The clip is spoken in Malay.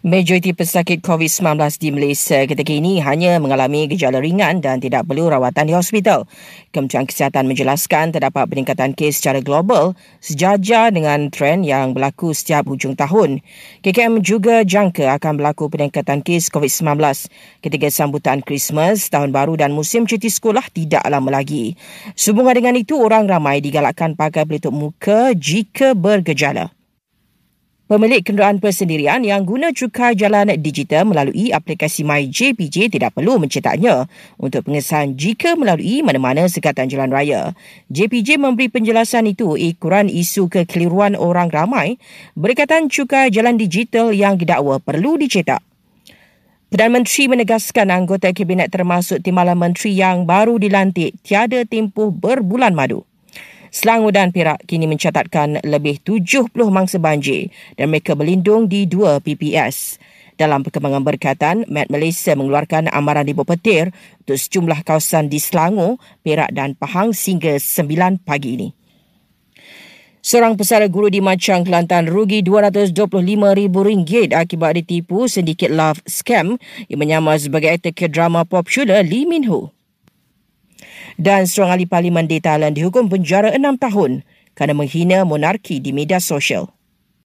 Majoriti pesakit COVID-19 di Malaysia ketika ini hanya mengalami gejala ringan dan tidak perlu rawatan di hospital. Kementerian Kesihatan menjelaskan terdapat peningkatan kes secara global sejajar dengan trend yang berlaku setiap hujung tahun. KKM juga jangka akan berlaku peningkatan kes COVID-19 ketika sambutan Christmas, Tahun Baru dan musim cuti sekolah tidak lama lagi. Sehubungan dengan itu, orang ramai digalakkan pakai pelitup muka jika bergejala. Pemilik kenderaan persendirian yang guna cukai jalan digital melalui aplikasi MyJPJ tidak perlu mencetaknya untuk pengesahan jika melalui mana-mana sekatan jalan raya. JPJ memberi penjelasan itu ikuran isu kekeliruan orang ramai berkaitan cukai jalan digital yang didakwa perlu dicetak. Perdana Menteri menegaskan anggota kabinet termasuk timbalan menteri yang baru dilantik tiada tempoh berbulan madu. Selangor dan Perak kini mencatatkan lebih 70 mangsa banjir dan mereka berlindung di dua PPS. Dalam perkembangan berkaitan, Met Malaysia mengeluarkan amaran ribu petir untuk sejumlah kawasan di Selangor, Perak dan Pahang sehingga 9 pagi ini. Seorang pesara guru di Macang, Kelantan rugi RM225,000 akibat ditipu sedikit love scam yang menyamar sebagai aktor drama popular Lee Min Ho dan seorang ahli parlimen di Thailand dihukum penjara enam tahun kerana menghina monarki di media sosial.